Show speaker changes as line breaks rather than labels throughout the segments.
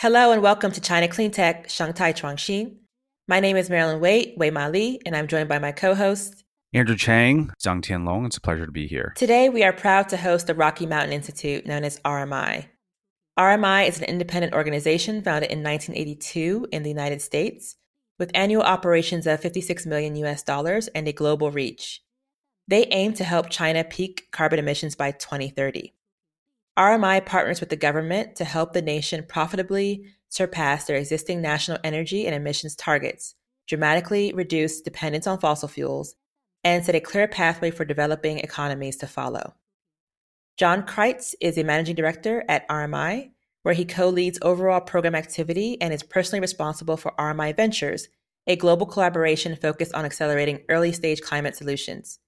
Hello and welcome to China Clean Tech Shanghai Chuangxin. My name is Marilyn Waite, Wei Ma Li, and I'm joined by my co-host
Andrew Chang, Zhang Tianlong. It's a pleasure to be here.
Today we are proud to host the Rocky Mountain Institute, known as RMI. RMI is an independent organization founded in 1982 in the United States, with annual operations of 56 million US dollars and a global reach. They aim to help China peak carbon emissions by 2030. RMI partners with the government to help the nation profitably surpass their existing national energy and emissions targets, dramatically reduce dependence on fossil fuels, and set a clear pathway for developing economies to follow. John Creyts is a managing director at RMI, where he co leads overall program activity and is personally responsible for RMI Ventures, a global collaboration focused on accelerating early stage climate solutions.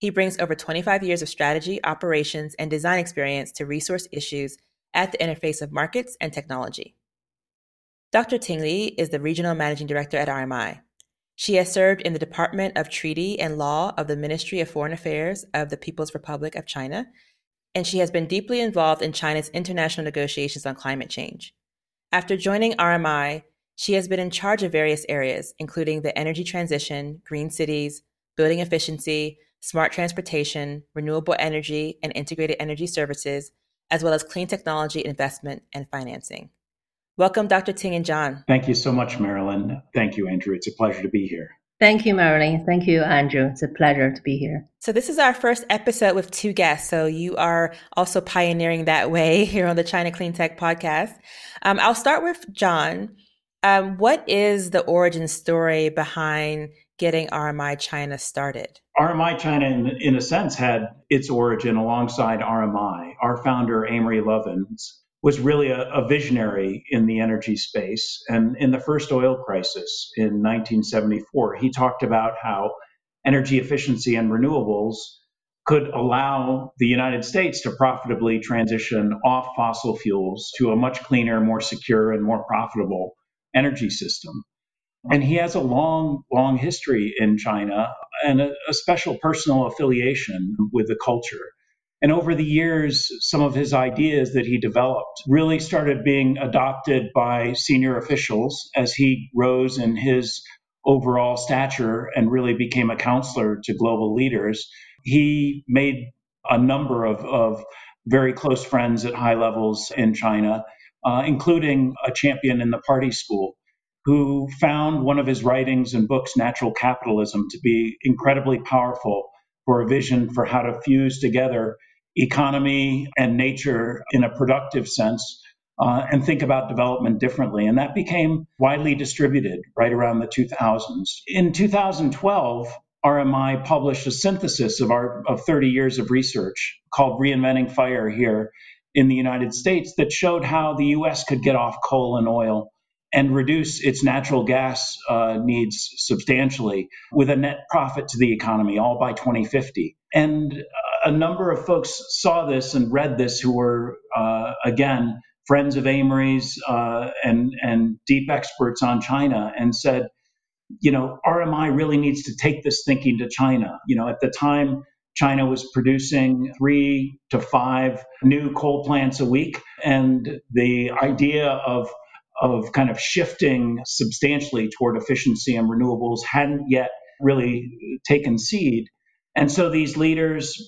He brings over 25 years of strategy, operations, and design experience to resource issues at the interface of markets and technology. Dr. Ting Li is the Regional Managing Director at RMI. She has served in the Department of Treaty and Law of the Ministry of Foreign Affairs of the People's Republic of China, and she has been deeply involved in China's international negotiations on climate change. After joining RMI, she has been in charge of various areas, including the energy transition, green cities, building efficiency, smart transportation, renewable energy, and integrated energy services, as well as clean technology investment and financing. Welcome, Dr. Ting and John.
Thank you so much, Marilyn. Thank you, Andrew. It's a pleasure to be here.
Thank you, Marilyn. Thank you, Andrew. It's a pleasure to be here.
So, this is our first episode with two guests. So, you are also pioneering that way here on the China Clean Tech podcast. Um, I'll start with John. Um, what is the origin story behind getting RMI China started?
RMI China, in, in a sense, had its origin alongside RMI. Our founder, Amory Lovins, was really a, a, visionary in the energy space. And in the first oil crisis in 1974, he talked about how energy efficiency and renewables could allow the United States to profitably transition off fossil fuels to a much cleaner, more secure, and more profitable energy system. And he has a long, long history in China and a, a special personal affiliation with the culture. And over the years, some of his ideas that he developed really started being adopted by senior officials as he rose in his overall stature and really became a counselor to global leaders. He made a number of, of very close friends at high levels in China, uh, including a champion in the party school who found one of his writings and books, Natural Capitalism, to be incredibly powerful for a vision for how to fuse together economy and nature in a productive sense uh, and think about development differently. And that became widely distributed right around the 2000s. In 2012, RMI published a synthesis of our of 30 years of research called Reinventing Fire here in the United States that showed how the US could get off coal and oil and reduce its natural gas uh, needs substantially with a net profit to the economy, all by 2050. And uh, a number of folks saw this and read this who were, uh, again, friends of Amory's uh, and, and deep experts on China and said, you know, RMI really needs to take this thinking to China. You know, at the time, China was producing three to five new coal plants a week. And the idea of of kind of shifting substantially toward efficiency and renewables hadn't yet really taken seed. And so these leaders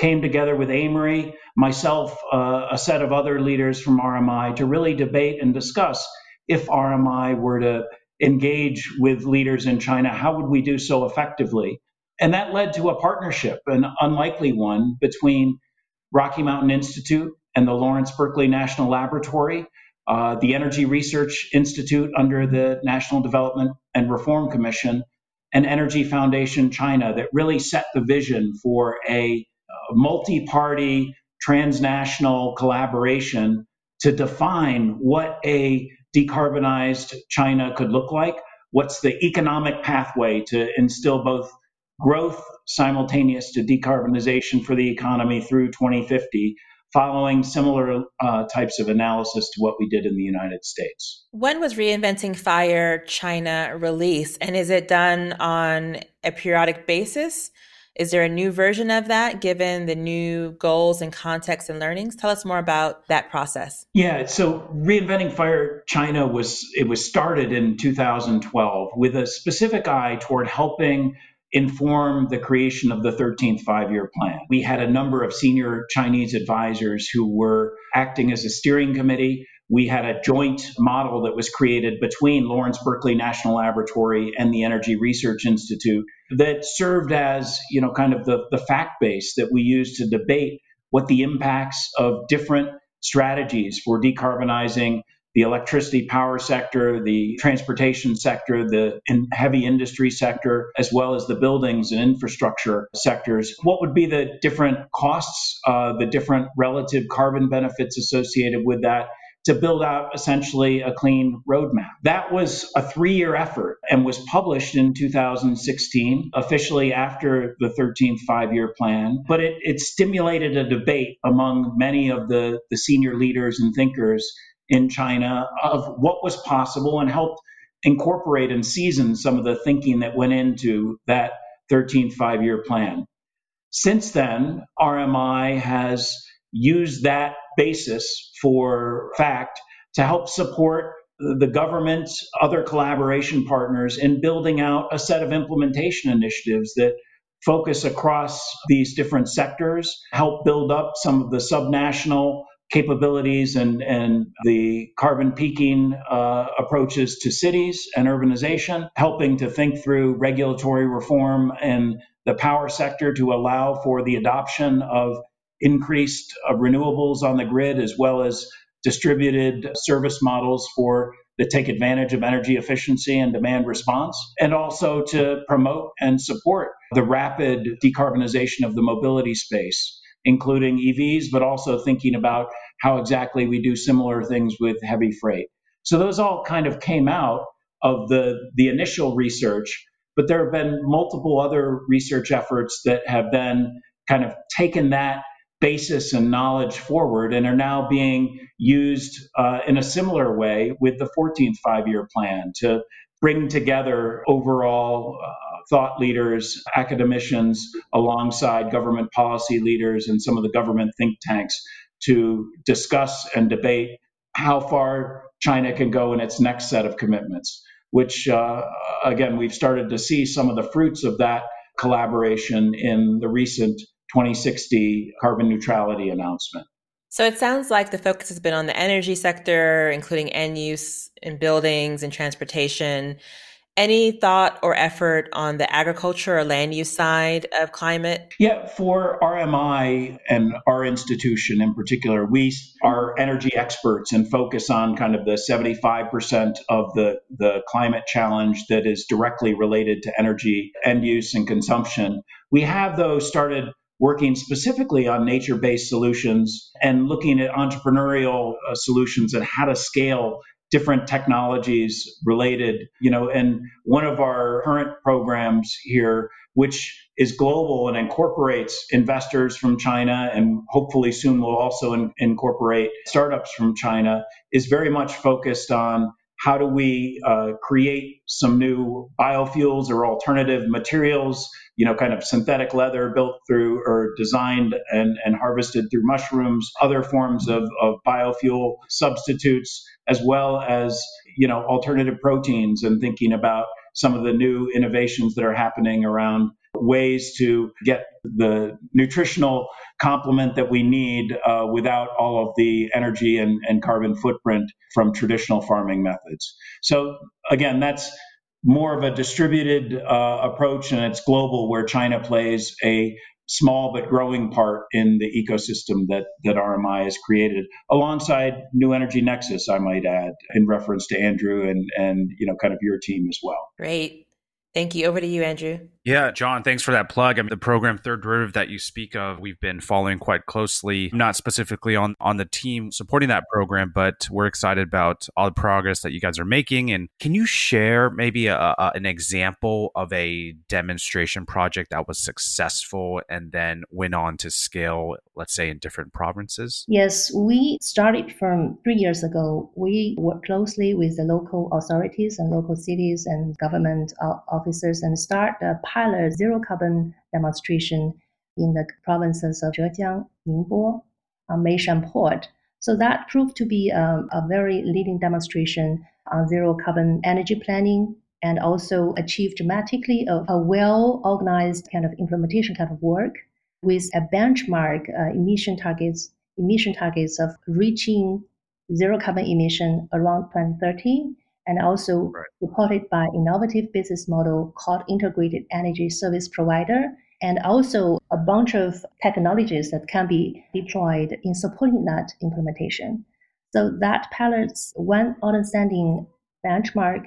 came together with Amory, myself, uh, a set of other leaders from RMI to really debate and discuss if RMI were to engage with leaders in China, how would we do so effectively? And that led to a partnership, an unlikely one, between Rocky Mountain Institute and the Lawrence Berkeley National Laboratory uh, the Energy Research Institute under the National Development and Reform Commission, and Energy Foundation China that really set the vision for a multi party transnational collaboration to define what a decarbonized China could look like. What's the economic pathway to instill both growth simultaneous to decarbonization for the economy through 2050? Following similar uh, types of analysis to what we did in the United States.
When was Reinventing Fire China released, and is it done on a periodic basis? Is there a new version of that given the new goals and context and learnings? Tell us more about that process.
Yeah, so reinventing Fire China was it was started in 2012 with a specific eye toward helping inform the creation of the 13th five year plan. We had a number of senior Chinese advisors who were acting as a steering committee. We had a joint model that was created between Lawrence Berkeley National Laboratory and the Energy Research Institute that served as, you know, kind of the, the fact base that we use to debate what the impacts of different strategies for decarbonizing the electricity power sector, the transportation sector, the heavy industry sector, as well as the buildings and infrastructure sectors. What would be the different costs, uh, the different relative carbon benefits associated with that? To build out essentially a clean roadmap. That was a three year effort and was published in 2016, officially after the 13th five year plan. But it, it stimulated a debate among many of the, the senior leaders and thinkers in China of what was possible and helped incorporate and season some of the thinking that went into that 13th five year plan. Since then, RMI has used that basis for fact to help support the government, other collaboration partners in building out a set of implementation initiatives that focus across these different sectors, help build up some of the subnational capabilities and, and the carbon peaking uh, approaches to cities and urbanization, helping to think through regulatory reform in the power sector to allow for the adoption of increased uh, renewables on the grid as well as distributed service models for that take advantage of energy efficiency and demand response, and also to promote and support the rapid decarbonization of the mobility space including EVs, but also thinking about how exactly we do similar things with heavy freight. So those all kind of came out of the, the initial research, but there have been multiple other research efforts that have then kind of taken that basis and knowledge forward and are now being used uh, in a similar way with the 14th five year plan to bring together overall uh, thought leaders, academicians, alongside government policy leaders and some of the government think tanks to discuss and debate how far China can go in its next set of commitments, which, uh, again, we've started to see some of the fruits of that collaboration in the recent 2060 carbon neutrality announcement.
So it sounds like the focus has been on the energy sector, including end use in buildings and transportation. Any thought or effort on the agriculture or land use side of climate?
Yeah, for RMI and our institution in particular, we are energy experts and focus on kind of the 75% of the, the climate challenge that is directly related to energy end use and consumption. We have, though, started working specifically on nature based solutions and looking at entrepreneurial uh, solutions and how to scale different technologies related, you know, and one of our current programs here, which is global and incorporates investors from China and hopefully soon will also in, incorporate startups from China, is very much focused on how do we uh, create some new biofuels or alternative materials you know kind of synthetic leather built through or designed and, and harvested through mushrooms other forms of, of biofuel substitutes as well as you know alternative proteins and thinking about some of the new innovations that are happening around ways to get the nutritional complement that we need uh, without all of the energy and, and carbon footprint from traditional farming methods. So again, that's more of a distributed uh, approach and it's global where China plays a small but growing part in the ecosystem that, that RMI has created, alongside New Energy Nexus, I might add, in reference to Andrew and, and you know, kind of your team as well.
Great. Thank you. Over to you, Andrew.
Yeah, John, thanks for that plug. I mean, the program Third Derivative that you speak of, we've been following quite closely, not specifically on, on the team supporting that program, but we're excited about all the progress that you guys are making. And can you share maybe a, a, an example of a demonstration project that was successful and then went on to scale, let's say, in different provinces?
Yes, we started from three years ago. We work closely with the local authorities and local cities and government uh, officers and start a pilot zero carbon demonstration in the provinces of Zhejiang, Ningbo, Meishan Port. So that proved to be um, a very leading demonstration on zero carbon energy planning and also achieved dramatically a, a well organized kind of implementation kind of work with a benchmark uh, emission targets emission targets of reaching zero carbon emission around 2030 and also right. supported by innovative business model called integrated energy service provider and also a bunch of technologies that can be deployed in supporting that implementation. So that pilots one outstanding benchmark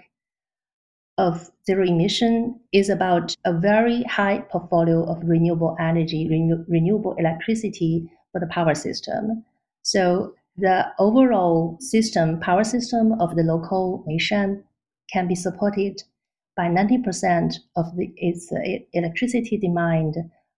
of zero emission is about a very high portfolio of renewable energy, renew- renewable electricity for the power system. So the overall system, power system of the local Meishan can be supported by 90% of the, its uh, electricity demand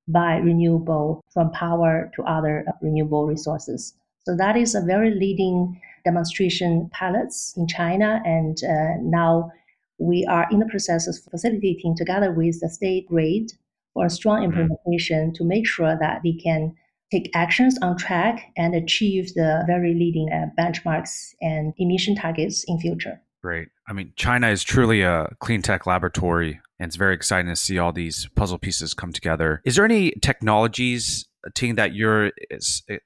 by renewable from power to other renewable resources. So that is a very leading demonstration pilots in China. And uh, now we are in the process of facilitating together with the state grid for a strong mm-hmm. implementation to make sure that we can take actions on track and achieve the very leading uh, benchmarks and emission targets in future.
Great. I mean, China is truly a clean tech laboratory, and it's very exciting to see all these puzzle pieces come together. Is there any technologies, team that you're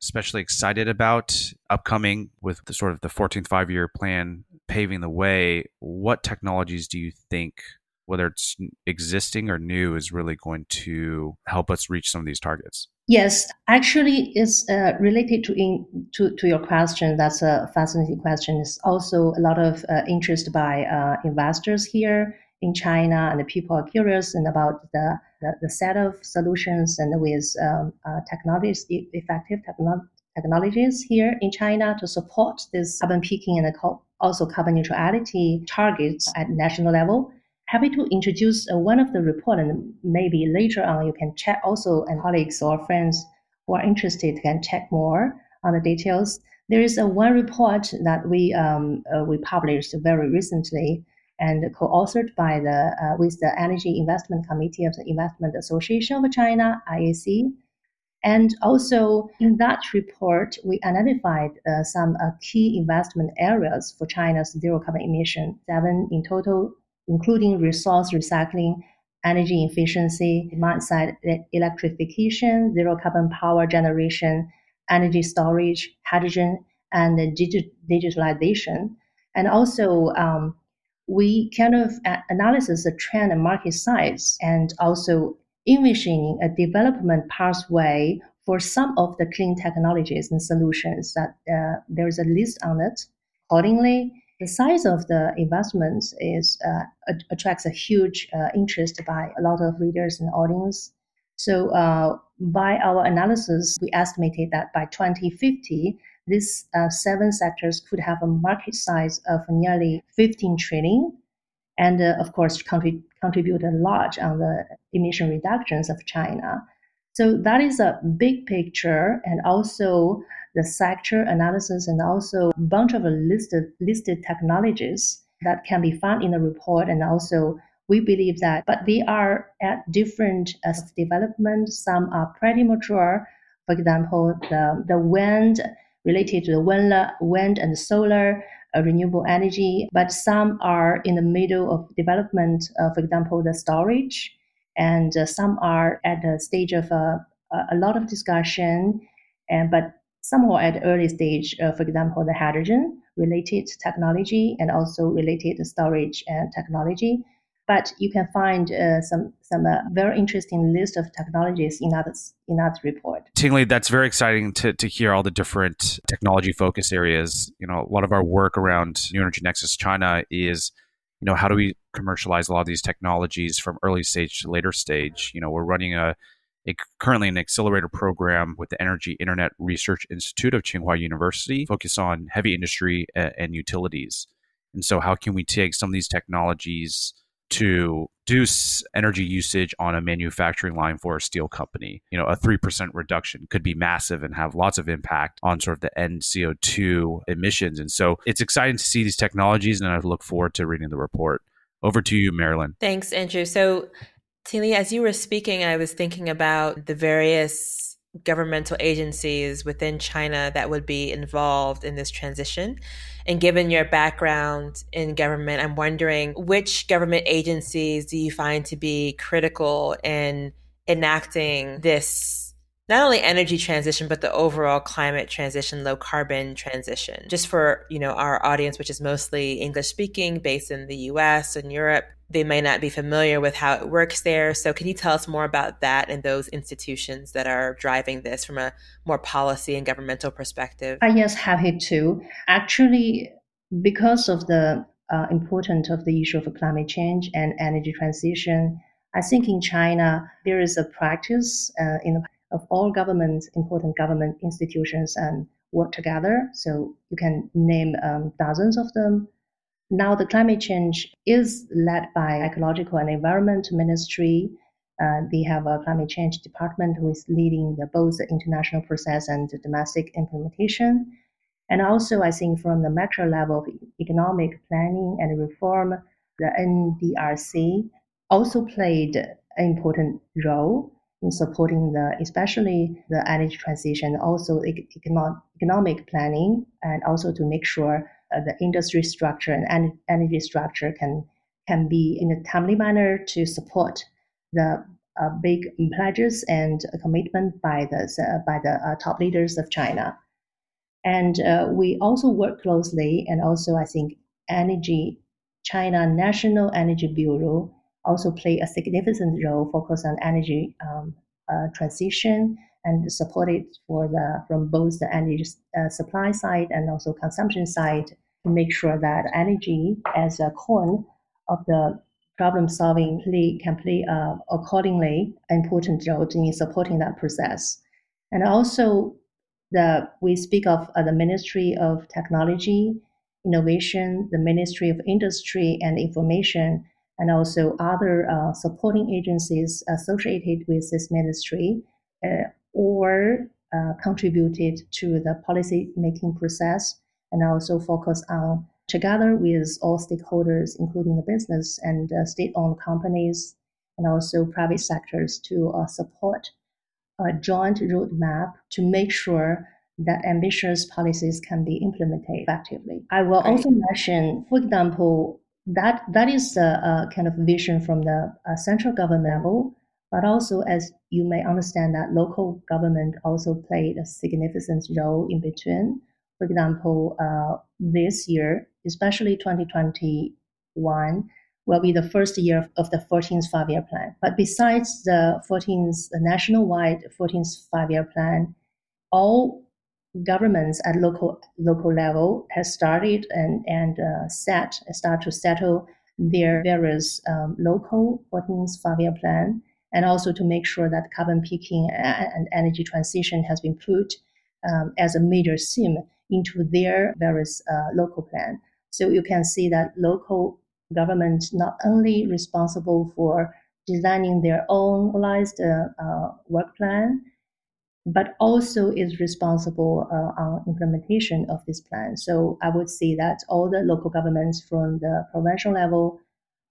especially excited about upcoming with the sort of the 14th five year plan paving the way? What technologies do you think whether it's existing or new, is really going to help us reach some of these targets?
Yes, actually, it's uh, related to, in, to to your question. That's a fascinating question. It's also a lot of uh, interest by uh, investors here in China, and the people are curious and about the, the, the set of solutions and with um, uh, technologies, effective techno- technologies here in China to support this carbon peaking and also carbon neutrality targets at national level happy to introduce uh, one of the report and maybe later on you can check also and colleagues or friends who are interested can check more on the details. There is a one report that we um, uh, we published very recently and co-authored by the uh, with the Energy Investment Committee of the Investment Association of China (IAC). And also in that report, we identified uh, some uh, key investment areas for China's zero carbon emission, seven in total including resource recycling, energy efficiency, demand side electrification, zero carbon power generation, energy storage, hydrogen, and digitalization. And also, um, we kind of analysis the trend and market size and also envisioning a development pathway for some of the clean technologies and solutions that uh, there is a list on it. Accordingly, the size of the investments is uh, attracts a huge uh, interest by a lot of readers and audience. So, uh, by our analysis, we estimated that by 2050, these uh, seven sectors could have a market size of nearly 15 trillion, and uh, of course, contrib- contribute a lot on the emission reductions of China. So that is a big picture, and also the sector analysis and also a bunch of listed, listed technologies that can be found in the report. And also, we believe that, but they are at different uh, development. Some are pretty mature. For example, the, the wind related to the wind, wind and solar uh, renewable energy, but some are in the middle of development. Uh, for example, the storage, and uh, some are at the stage of uh, a lot of discussion, and but some are at early stage, uh, for example, the hydrogen related technology and also related storage and technology. But you can find uh, some some uh, very interesting list of technologies in that in that report.
Tingli, that's very exciting to, to hear all the different technology focus areas. You know, a lot of our work around New Energy Nexus China is, you know, how do we commercialize a lot of these technologies from early stage to later stage? You know, we're running a currently an accelerator program with the Energy Internet Research Institute of Tsinghua University, focused on heavy industry and, and utilities. And so, how can we take some of these technologies to reduce energy usage on a manufacturing line for a steel company? You know, a 3% reduction could be massive and have lots of impact on sort of the end CO2 emissions. And so, it's exciting to see these technologies, and I look forward to reading the report. Over to you, Marilyn.
Thanks, Andrew. So, Ting Li, as you were speaking, I was thinking about the various governmental agencies within China that would be involved in this transition. And given your background in government, I'm wondering which government agencies do you find to be critical in enacting this not only energy transition but the overall climate transition low carbon transition just for you know our audience which is mostly english speaking based in the us and europe they may not be familiar with how it works there so can you tell us more about that and those institutions that are driving this from a more policy and governmental perspective
uh, yes happy to actually because of the uh, importance of the issue of climate change and energy transition I think in China, there is a practice uh, in of all government, important government institutions and work together. So you can name um, dozens of them. Now the climate change is led by ecological and environment ministry. Uh, they have a climate change department who is leading the, both the international process and the domestic implementation. And also, I think from the macro level of economic planning and reform, the NDRC also played an important role in supporting the, especially the energy transition, also economic planning, and also to make sure the industry structure and energy structure can can be in a timely manner to support the uh, big pledges and commitment by the uh, by the uh, top leaders of China. And uh, we also work closely, and also I think energy China National Energy Bureau also play a significant role focused on energy um, uh, transition and support it for the from both the energy uh, supply side and also consumption side to make sure that energy as a core of the problem solving play, can play uh, accordingly important role in supporting that process. And also, the we speak of uh, the Ministry of Technology, Innovation, the Ministry of Industry and Information and also other uh, supporting agencies associated with this ministry uh, or uh, contributed to the policy making process. And also focus on together with all stakeholders, including the business and uh, state-owned companies and also private sectors to uh, support a joint roadmap to make sure that ambitious policies can be implemented effectively. I will also mention, for example, that that is a, a kind of vision from the uh, central government level, but also as you may understand that local government also played a significant role in between. For example, uh, this year, especially 2021, will be the first year of the 14th five-year plan. But besides the 14th the national-wide 14th five-year plan, all governments at local local level has started and and uh, set start to settle their various um, local 14th five-year plan, and also to make sure that carbon peaking and energy transition has been put um, as a major theme into their various uh, local plan. So you can see that local government not only responsible for designing their own localized uh, uh, work plan, but also is responsible uh, on implementation of this plan. So I would say that all the local governments from the provincial level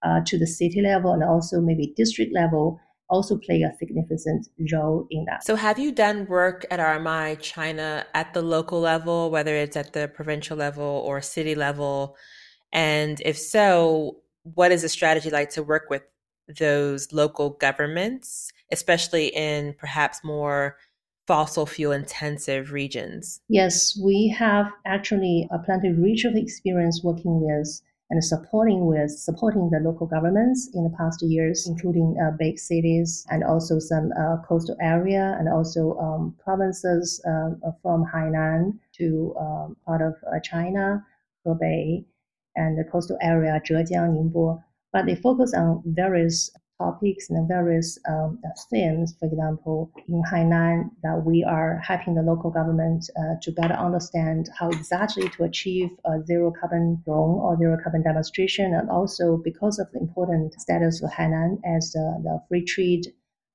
uh, to the city level and also maybe district level also play a significant role in that.
So have you done work at RMI China at the local level, whether it's at the provincial level or city level? And if so, what is the strategy like to work with those local governments, especially in perhaps more fossil fuel intensive regions?
Yes, we have actually a plenty rich of experience working with and supporting with supporting the local governments in the past years, including uh, big cities and also some uh, coastal area and also um, provinces uh, from Hainan to um, part of uh, China, Hebei, and the coastal area Zhejiang, Ningbo. But they focus on various topics and various um, themes. For example, in Hainan, that we are helping the local government uh, to better understand how exactly to achieve a zero carbon drone or zero carbon demonstration, and also because of the important status of Hainan as uh, the free trade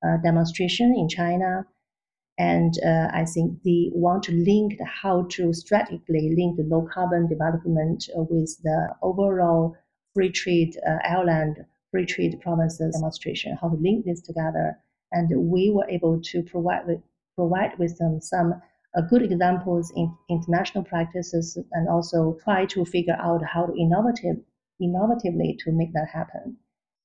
uh, demonstration in China. And uh, I think they want to link the, how to strategically link the low carbon development uh, with the overall free trade uh, island, free trade provinces demonstration, how to link this together. And we were able to provide with, provide with them some uh, good examples in international practices and also try to figure out how to innovative, innovatively to make that happen.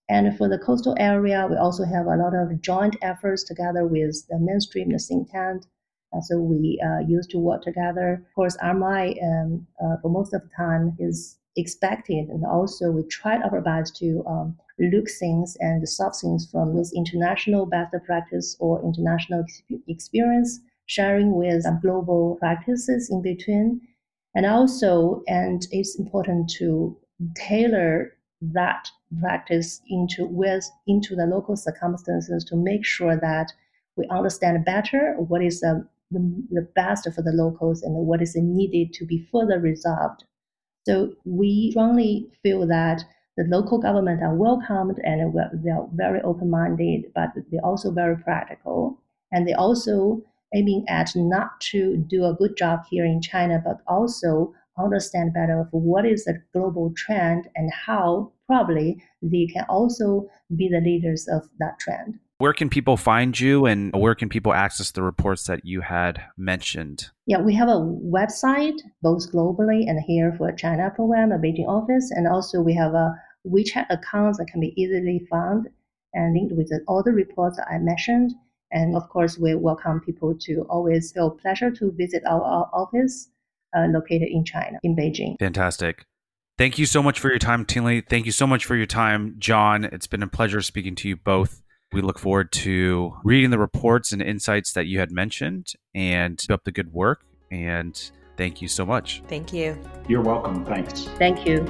And for the coastal area, we also have a lot of joint efforts together with the mainstream, the think tank. And so we uh, used to work together. Of course, RMI, um, uh, for most of the time, is expected. And also, we tried our best to um, look things and solve things from this international best practice or international experience, sharing with um, global practices in between. And also, and it's important to tailor that practice into with into the local circumstances to make sure that we understand better what is the, the best for the locals and what is needed to be further resolved. So we strongly feel that the local government are welcomed and they are very open-minded, but they're also very practical. And they also aiming at not to do a good job here in China, but also understand better of what is the global trend and how probably they can also be the leaders of that trend.
Where can people find you and where can people access the reports that you had mentioned?
Yeah, we have a website both globally and here for China program, a Beijing office, and also we have a WeChat account that can be easily found and linked with all the reports that I mentioned. And of course, we welcome people to always feel pleasure to visit our, our office uh, located in China, in Beijing.
Fantastic. Thank you so much for your time, Ting Li. Thank you so much for your time, John. It's been a pleasure speaking to you both. We look forward to reading the reports and insights that you had mentioned and keep up the good work. And thank you so much.
Thank you.
You're welcome. Thanks.
Thank you.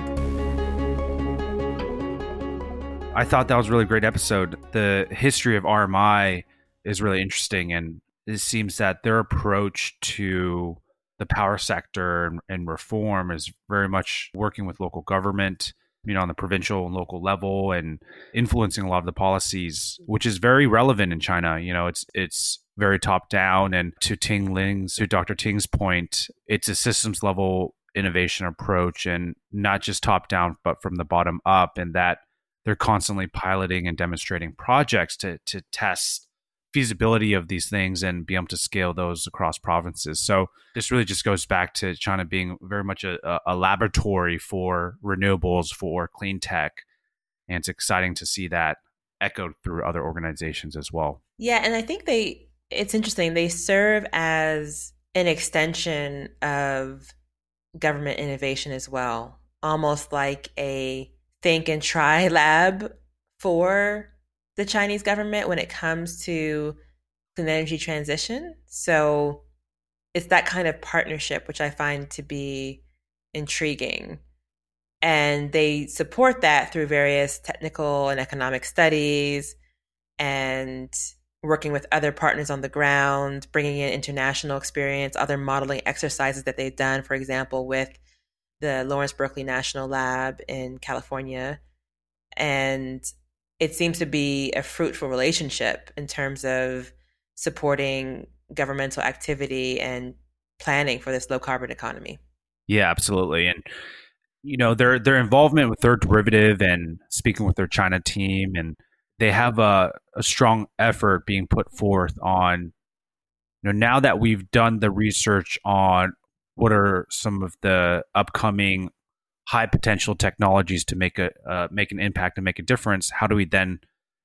I thought that was a really great episode. The history of RMI is really interesting, and it seems that their approach to the power sector and, and reform is very much working with local government you know, on the provincial and local level and influencing a lot of the policies, which is very relevant in China. You know, it's it's very top down. And to Ting Ling's, to Dr. Ting's point, it's a systems level innovation approach and not just top down, but from the bottom up. And that they're constantly piloting and demonstrating projects to to test feasibility of these things and be able to scale those across provinces. So this really just goes back to China being very much a, a laboratory for renewables, for clean tech. And it's exciting to see that echoed through other organizations as well.
Yeah, and I think they it's interesting. They serve as an extension of government innovation as well, almost like a think and try lab for the Chinese government when it comes to clean energy transition. So it's that kind of partnership which I find to be intriguing. And they support that through various technical and economic studies and working with other partners on the ground, bringing in international experience, other modeling exercises that they've done, for example, with the Lawrence Berkeley National Lab in California. And it seems to be a fruitful relationship in terms of supporting governmental activity and planning for this low carbon economy.
Yeah, absolutely. And you know, their their involvement with Third Derivative and speaking with their China team and they have a, a strong effort being put forth on you know now that we've done the research on what are some of the upcoming high potential technologies to make a uh, make an impact and make a difference, how do we then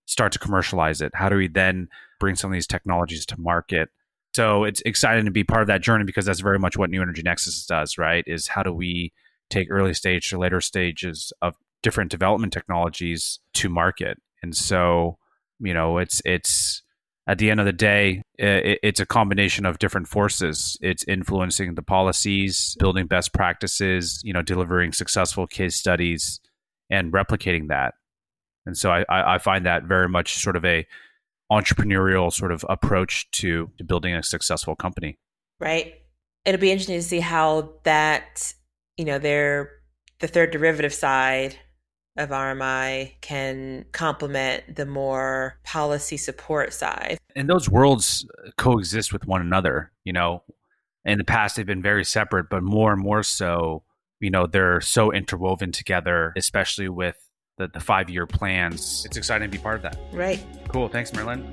start to commercialize it? How do we then bring some of these technologies to market? So it's exciting to be part of that journey because that's very much what New Energy Nexus does, right? Is how do we take early stage to later stages of different development technologies to market? And so, you know, it's it's at the end of the day, uh, it's a combination of different forces. It's influencing the policies, building best practices, you know, delivering successful case studies, and replicating that. And so I, I find that very much sort of a entrepreneurial sort of approach to, to building a successful company.
Right. It'll be interesting to see how that, you know, their the third derivative side of RMI can complement the more policy support side.
And those worlds uh, coexist with one another. You know, in the past, they've been very separate, but more and more so you know, they're so interwoven together, especially with the, the five year plans. It's exciting to be part of that.
Right.
Cool. Thanks, Marilyn.